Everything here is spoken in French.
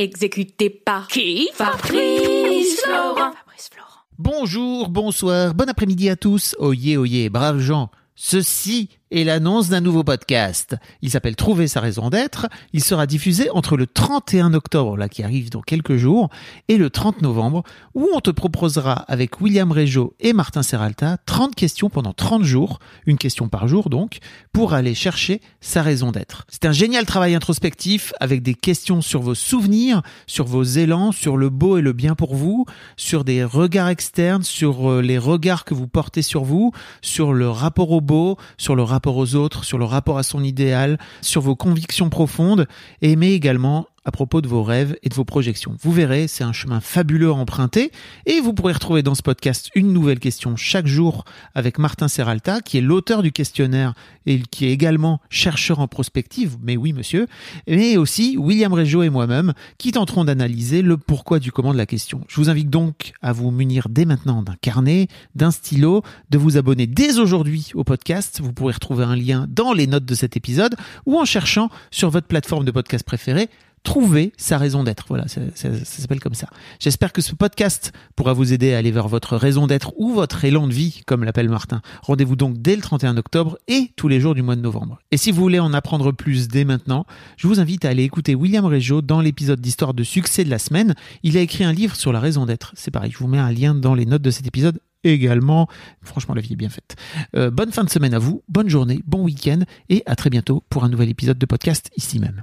Exécuté par qui Fabrice Florent. Bonjour, bonsoir, bon après-midi à tous. Oyez, oyez, braves gens. Ceci est l'annonce d'un nouveau podcast. Il s'appelle Trouver sa raison d'être. Il sera diffusé entre le 31 octobre, là qui arrive dans quelques jours, et le 30 novembre, où on te proposera avec William Régeau et Martin Serralta 30 questions pendant 30 jours, une question par jour donc, pour aller chercher sa raison d'être. C'est un génial travail introspectif avec des questions sur vos souvenirs, sur vos élans, sur le beau et le bien pour vous, sur des regards externes, sur euh, les regards que vous portez sur vous, sur le rapport au beau, sur le rapport aux autres, sur le rapport à son idéal, sur vos convictions profondes, et mais également à propos de vos rêves et de vos projections. Vous verrez, c'est un chemin fabuleux à emprunter et vous pourrez retrouver dans ce podcast une nouvelle question chaque jour avec Martin Serralta, qui est l'auteur du questionnaire et qui est également chercheur en prospective, mais oui monsieur, mais aussi William Régeau et moi-même qui tenterons d'analyser le pourquoi du comment de la question. Je vous invite donc à vous munir dès maintenant d'un carnet, d'un stylo, de vous abonner dès aujourd'hui au podcast. Vous pourrez retrouver un lien dans les notes de cet épisode ou en cherchant sur votre plateforme de podcast préférée trouver sa raison d'être. Voilà, ça, s'appelle comme ça. J'espère que ce podcast pourra vous aider à aller vers votre raison d'être ou votre élan de vie, comme l'appelle Martin. Rendez-vous donc dès le 31 octobre et tous les jours du mois de novembre. Et si vous voulez en apprendre plus dès maintenant, je vous invite à aller écouter William Régeau dans l'épisode d'Histoire de succès de la semaine. Il a écrit un livre sur la raison d'être. C'est pareil, je vous mets un lien dans les notes de cet épisode également. Franchement, la vie est bien faite. Euh, bonne fin de semaine à vous, bonne journée, bon week-end et à très bientôt pour un nouvel épisode de podcast ici même.